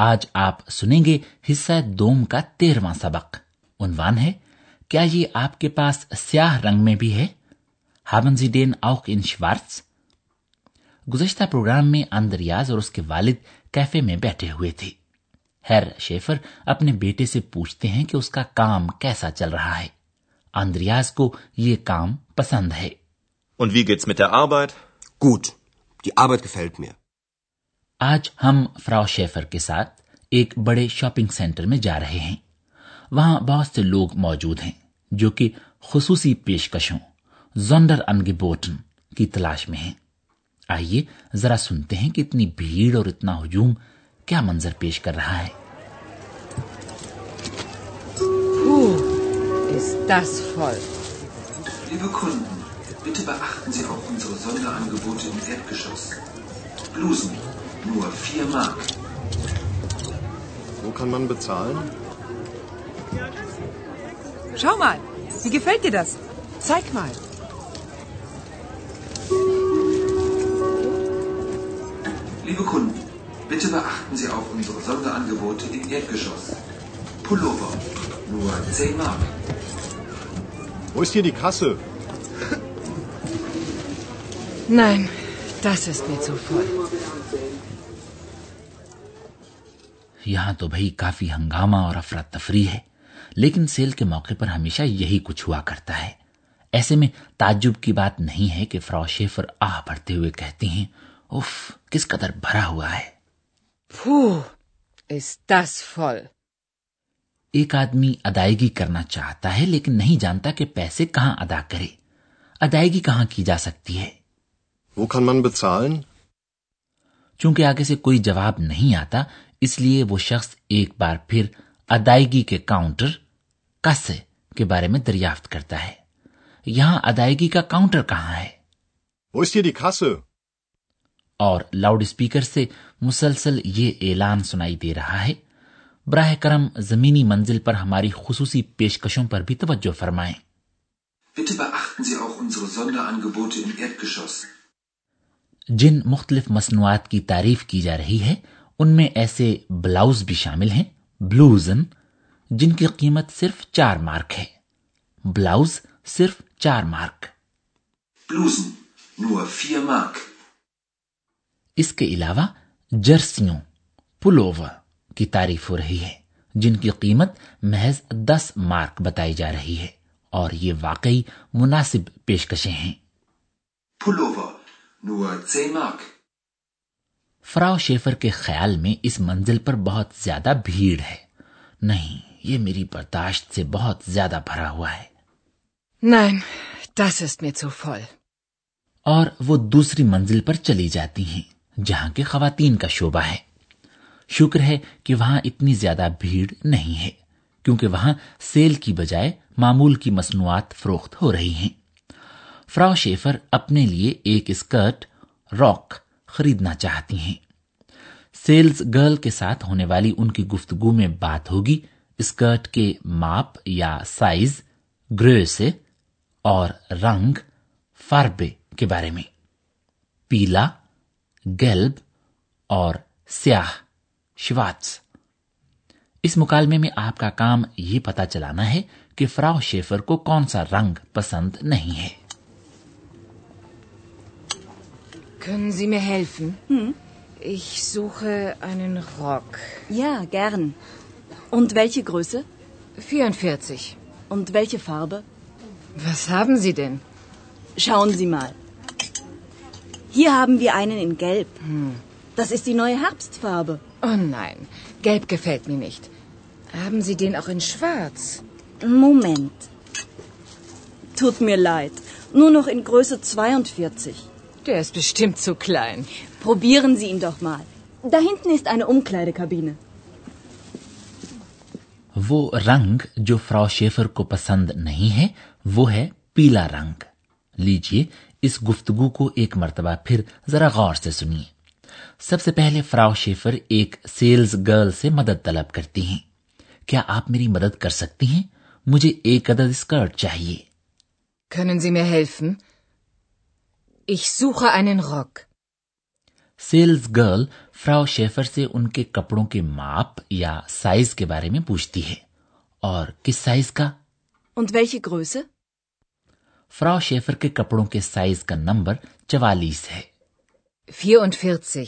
آج آپ سنیں گے حصہ دوم کا تیرواں سبق۔ عنوان ہے کیا یہ آپ کے پاس سیاہ رنگ میں بھی ہے؟ ہابن زی ڈین آؤک ان شوارتس گزشتہ پروگرام میں اندریاز اور اس کے والد کیفے میں بیٹھے ہوئے تھے۔ ہیر شیفر اپنے بیٹے سے پوچھتے ہیں کہ اس کا کام کیسا چل رہا ہے۔ اندریاز کو یہ کام پسند ہے۔ Und wie geht's mit der Arbeit? Gut, die Arbeit gefällt mir. آج ہم فراو شیفر کے ساتھ ایک بڑے شاپنگ سینٹر میں جا رہے ہیں۔ وہاں بہت سے لوگ موجود ہیں جو کہ خصوصی پیشکشوں زونڈر انگیبوٹن کی تلاش میں ہیں۔ آئیے ذرا سنتے ہیں کہ اتنی بھیڑ اور اتنا ہجوم کیا منظر پیش کر رہا ہے۔ Liebe Kunden, bitte beachten Sie auch unsere Sonderangebote im Erdgeschoss. Blusen, nur 4 Mark. Wo kann man bezahlen? Schau mal, wie gefällt dir das? Zeig mal. Liebe Kunden, bitte beachten Sie auch unsere Sonderangebote im Erdgeschoss. Pullover, nur 10 Mark. Wo ist hier die Kasse? Nein, das ist mir zu voll. یہاں تو بھئی کافی ہنگامہ اور افراتفری ہے لیکن cell کے موقع پر ہمیشہ یہی کچھ ہوا کرتا ہے۔ ایسے میں تعجب کی بات نہیں ہے کہ فراشیفر آہ بڑھتے ہوئے کہتے ہیں اوف کس قدر بھرا ہوا ہے۔ ایک آدمی ادائیگی کرنا چاہتا ہے لیکن نہیں جانتا کہ پیسے کہاں ادا کرے۔ ادائیگی کہاں کی جا سکتی ہے؟ وہ چونکہ آگے سے کوئی جواب نہیں آتا اس لیے وہ شخص ایک بار پھر ادائیگی کے کاؤنٹر کس کے بارے میں دریافت کرتا ہے۔ یہاں ادائیگی کا کاؤنٹر کہاں ہے؟ اور لاؤڈ اسپیکر سے مسلسل یہ اعلان سنائی دے رہا ہے۔ براہ کرم زمینی منزل پر ہماری خصوصی پیشکشوں پر بھی توجہ فرمائیں۔ جن مختلف مصنوعات کی تعریف کی جا رہی ہے ان میں ایسے بلاؤز بھی شامل ہیں بلوزن جن کی قیمت صرف چار مارک ہے۔ بلاؤز صرف چار مارک۔ بلوزن مارک۔ اس کے علاوہ جرسیوں پلوور کی تعریف ہو رہی ہے جن کی قیمت محض دس مارک بتائی جا رہی ہے اور یہ واقعی مناسب پیشکشیں ہیں۔ پلوور nur مارک۔ فراو شیفر کے خیال میں اس منزل پر بہت زیادہ بھیڑ ہے۔ نہیں یہ میری برداشت سے بہت زیادہ بھرا ہوا ہے۔ Nein, das ist mir zu voll. اور وہ دوسری منزل پر چلی جاتی ہیں جہاں کے خواتین کا شعبہ ہے۔ شکر ہے کہ وہاں اتنی زیادہ بھیڑ نہیں ہے کیونکہ وہاں سیل کی بجائے معمول کی مصنوعات فروخت ہو رہی ہیں۔ فراو شیفر اپنے لیے ایک اسکرٹ راک خریدنا چاہتی ہیں۔ سیلز گرل کے ساتھ ہونے والی ان کی گفتگو میں بات ہوگی۔ اسکرٹ کے ماپ یا سائز گریسے اور رنگ فاربے کے بارے میں۔ پیلا، گیلب اور سیاہ شواتس اس مکالمے میں آپ کا کام یہ پتا چلانا ہے کہ فراو شیفر کو کون سا رنگ پسند نہیں ہے۔ Können Sie mir helfen? Ich suche einen Rock. Ja, gern. Und welche Größe? 44. Und welche Farbe? Was haben Sie denn? Schauen Sie mal. Hier haben wir einen in Gelb. Das ist die neue Herbstfarbe. Oh nein, gelb gefällt mir nicht. Haben Sie den auch in schwarz? Moment. Tut mir leid. Nur noch in Größe 42. Der ist bestimmt zu klein. Probieren Sie ihn doch mal. Da hinten ist eine Umkleidekabine. Wo Rang, jo Frau Schäfer ko pasand nahi hai, wo hai pila Rang. لیجیے is گفتگو ko ek martaba phir zara gaur se سنیے سب سے پہلے فراو Schaefer ایک sales girl سے مدد طلب کرتی ہیں کیا آپ میری مدد کر سکتی ہیں مجھے ایک عدد اسکرٹ چاہیے Ich suche einen Rock. Sales girl Frau Schaefer سے ان کے کپڑوں کے ماپ یا سائز کے بارے میں پوچھتی ہے اور کس سائز کا Und welche Größe? فراو شیفر کے کپڑوں کے سائز کا نمبر چوالیس ہے 44.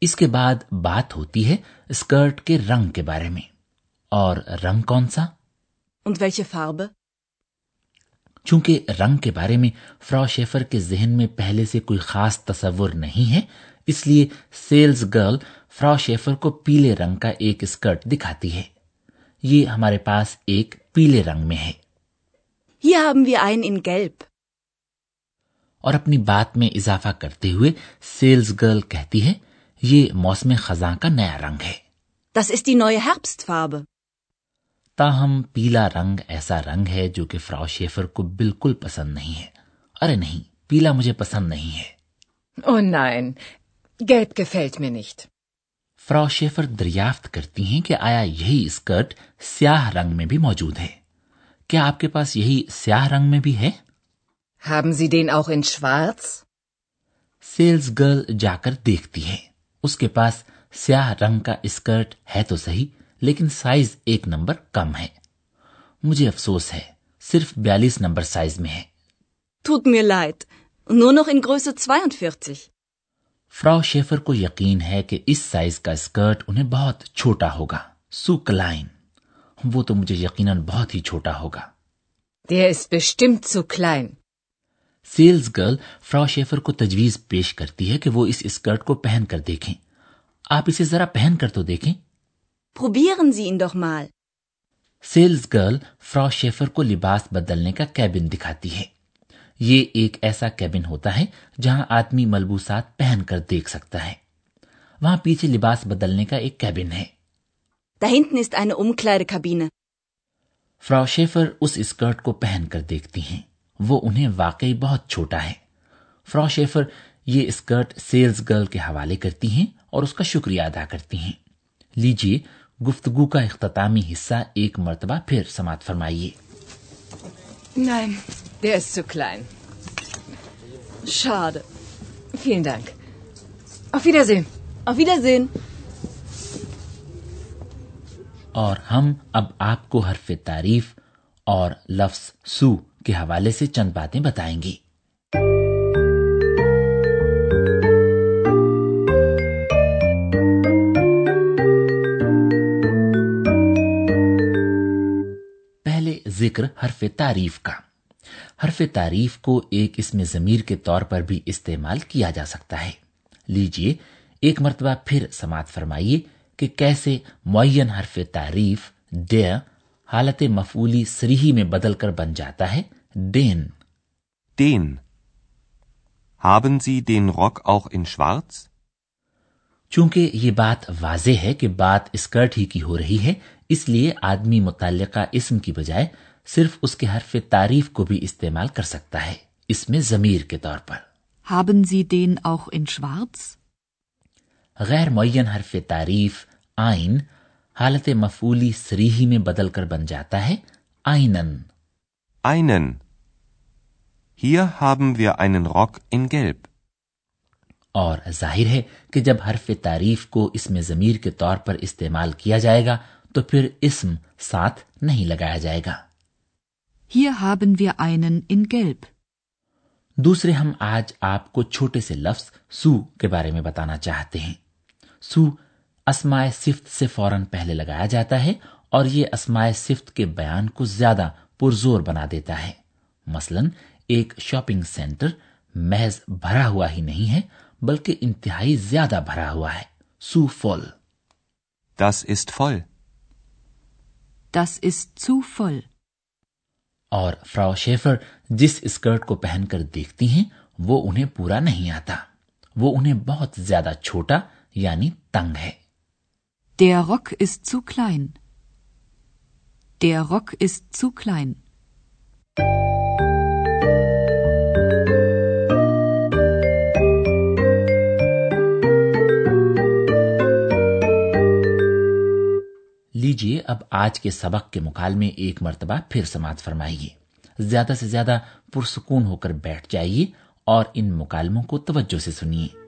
اس کے بعد بات ہوتی ہے اسکرٹ کے رنگ کے بارے میں اور رنگ کون سا Und welche Farbe? چونکہ رنگ کے بارے میں فرا شیفر کے ذہن میں پہلے سے کوئی خاص تصور نہیں ہے اس لیے سیلز گرل فرا شیفر کو پیلے رنگ کا ایک اسکرٹ دکھاتی ہے۔ یہ ہمارے پاس ایک پیلے رنگ میں ہے۔ Hier haben wir einen in اور اپنی بات میں اضافہ کرتے ہوئے سیلز گرل کہتی ہے یہ موسم خزاں کا نیا رنگ ہے۔ Das ist die neue تاہم پیلا رنگ ایسا رنگ ہے جو کہ فراو شیفر کو بالکل پسند نہیں ہے ارے نہیں پیلا مجھے پسند نہیں ہے oh, nein. Mir nicht. فراو شیفر دریافت کرتی ہیں کہ آیا یہی اسکرٹ سیاہ رنگ میں بھی موجود ہے کیا آپ کے پاس یہی سیاہ رنگ میں بھی ہے Haben Sie den auch in schwarz? Sales girl جا کر دیکھتی ہے اس کے پاس سیاہ رنگ کا اسکرٹ ہے تو صحیح لیکن سائز ایک نمبر کم ہے مجھے افسوس ہے صرف بیالیس نمبر سائز میں ہے Tut mir leid. Nur noch in Größe 42. Farah Schaefer کو یقین ہے کہ اس سائز کا اسکرٹ انہیں بہت چھوٹا ہوگا سو کلائن وہ تو مجھے یقیناً بہت ہی چھوٹا ہوگا Der ist bestimmt zu klein. Sales girl Frau Schaefer کو تجویز پیش کرتی ہے کہ وہ اس اسکرٹ کو پہن کر دیکھیں آپ اسے ذرا پہن کر تو دیکھیں Probieren Sie ihn doch mal. Sales girl Frau Schaefer کو لباس بدلنے کا کیبن دکھاتی ہے۔ یہ ایک ایسا کیبن ہوتا ہے جہاں آدمی ملبوسات پہن کر دیکھ سکتا ہے۔ وہاں پیچھے لباس بدلنے کا ایک کیبن ہے۔ Da ist eine Umkleidekabine. فرا شیفر اس اسکرٹ کو پہن کر دیکھتی ہیں۔ وہ انہیں واقعی بہت چھوٹا ہے۔ فرا شیفر یہ اسکرٹ سیلز گرل کے حوالے کرتی ہیں اور اس کا شکریہ ادا کرتی ہیں۔ لیجیے گفتگو کا اختتامی حصہ ایک مرتبہ پھر سماعت فرمائیے Nein, der ist zu klein. Schade. Vielen Dank. Auf Wiedersehen. Auf Wiedersehen. اور ہم اب آپ کو حرف تعریف اور لفظ سو کے حوالے سے چند باتیں بتائیں گے ذکر حرف تعریف کا۔ حرف تعریف کو ایک اس میں ضمیر کے طور پر بھی استعمال کیا جا سکتا ہے۔ لیجیے ایک مرتبہ پھر سماعت فرمائیے کہ کیسے معین حرف تعریف ڈیر حالت مفولی سریحی میں بدل کر بن جاتا ہے۔ دین۔ دین۔ Haben Sie den Rock auch in schwarz? چونکہ یہ بات واضح ہے کہ بات اسکرٹ ہی کی ہو رہی ہے اس لیے آدمی متعلقہ اسم کی بجائے صرف اس کے حرف تعریف کو بھی استعمال کر سکتا ہے۔ اس میں ضمیر کے طور پر۔ Haben Sie den auch in schwarz? غیر معین حرف تعریف آئین حالت مفولی سریحی میں بدل کر بن جاتا ہے۔ آئینن آئینن Hier haben wir einen Rock in gelb. اور ظاہر ہے کہ جب حرف تعریف کو اس میں ضمیر کے طور پر استعمال کیا جائے گا تو پھر اسم ساتھ نہیں لگایا جائے گا۔ Hier haben wir einen in gelb. دوسرے ہم آج آپ کو چھوٹے سے لفظ سو کے بارے میں بتانا چاہتے ہیں۔ سو اسمائے صفت سے فوراً پہلے لگایا جاتا ہے اور یہ اسمائے صفت کے بیان کو زیادہ پرزور بنا دیتا ہے۔ مثلا ایک شاپنگ سینٹر محض بھرا ہوا ہی نہیں ہے بلکہ انتہائی زیادہ بھرا ہوا ہے۔ سو فول دس ist فول دس ist سو فول اور فراو شیفر جس اسکرٹ کو پہن کر دیکھتی ہیں، وہ انہیں پورا نہیں آتا وہ انہیں بہت زیادہ چھوٹا یعنی تنگ ہے Der Rock ist zu klein. Der Rock ist zu klein. لیجیے اب آج کے سبق کے مکالمے ایک مرتبہ پھر سماعت فرمائیے۔ زیادہ سے زیادہ پرسکون ہو کر بیٹھ جائیے اور ان مکالموں کو توجہ سے سنیے۔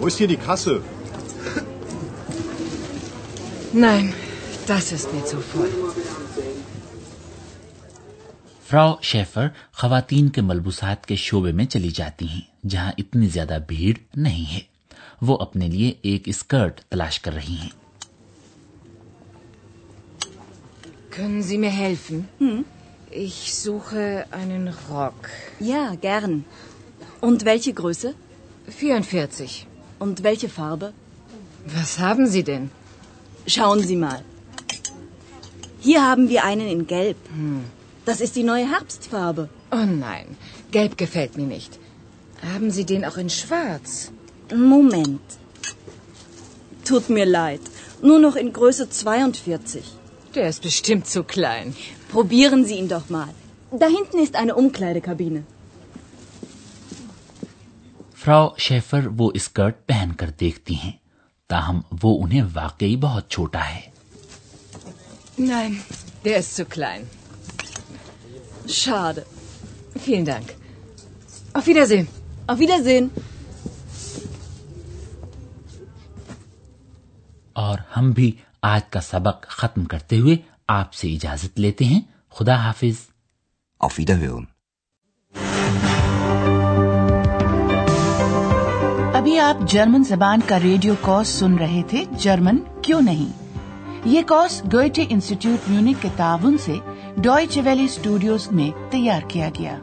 Wo ist hier die Kasse? Nein, das ist mir zu voll. فرا شیفر خواتین کے ملبوسات کے شعبے میں چلی جاتی ہیں جہاں اتنی زیادہ بھیڑ نہیں ہے وہ اپنے لیے ایک اسکرٹ تلاش کر رہی ہیں Können Sie mir helfen? Hm? Ich suche einen Rock. Ja, gern. Und welche Größe? Und welche Farbe? Was haben Sie denn? Schauen Sie mal. Hier haben wir einen in Gelb. Hm. Das ist die neue Herbstfarbe. Oh nein, Gelb gefällt mir nicht. Haben Sie den auch in Schwarz? Moment. Tut mir leid. Nur noch in Größe 42. Der ist bestimmt zu klein. Probieren Sie ihn doch mal. Da hinten ist eine Umkleidekabine. فراو Schaefer وہ skirt پہن کر دیکھتی ہیں۔ تاہم وہ انہیں واقعی بہت چھوٹا ہے۔ اور ہم بھی آج کا سبق ختم کرتے ہوئے آپ سے اجازت لیتے ہیں۔ خدا حافظ۔ ابھی آپ جرمن زبان کا ریڈیو کورس سن رہے تھے؟ جرمن کیوں نہیں؟ یہ کورس گوئٹے انسٹیٹیوٹ میونک کے تعاون سے ڈوئچ ویلی اسٹوڈیوز میں تیار کیا گیا۔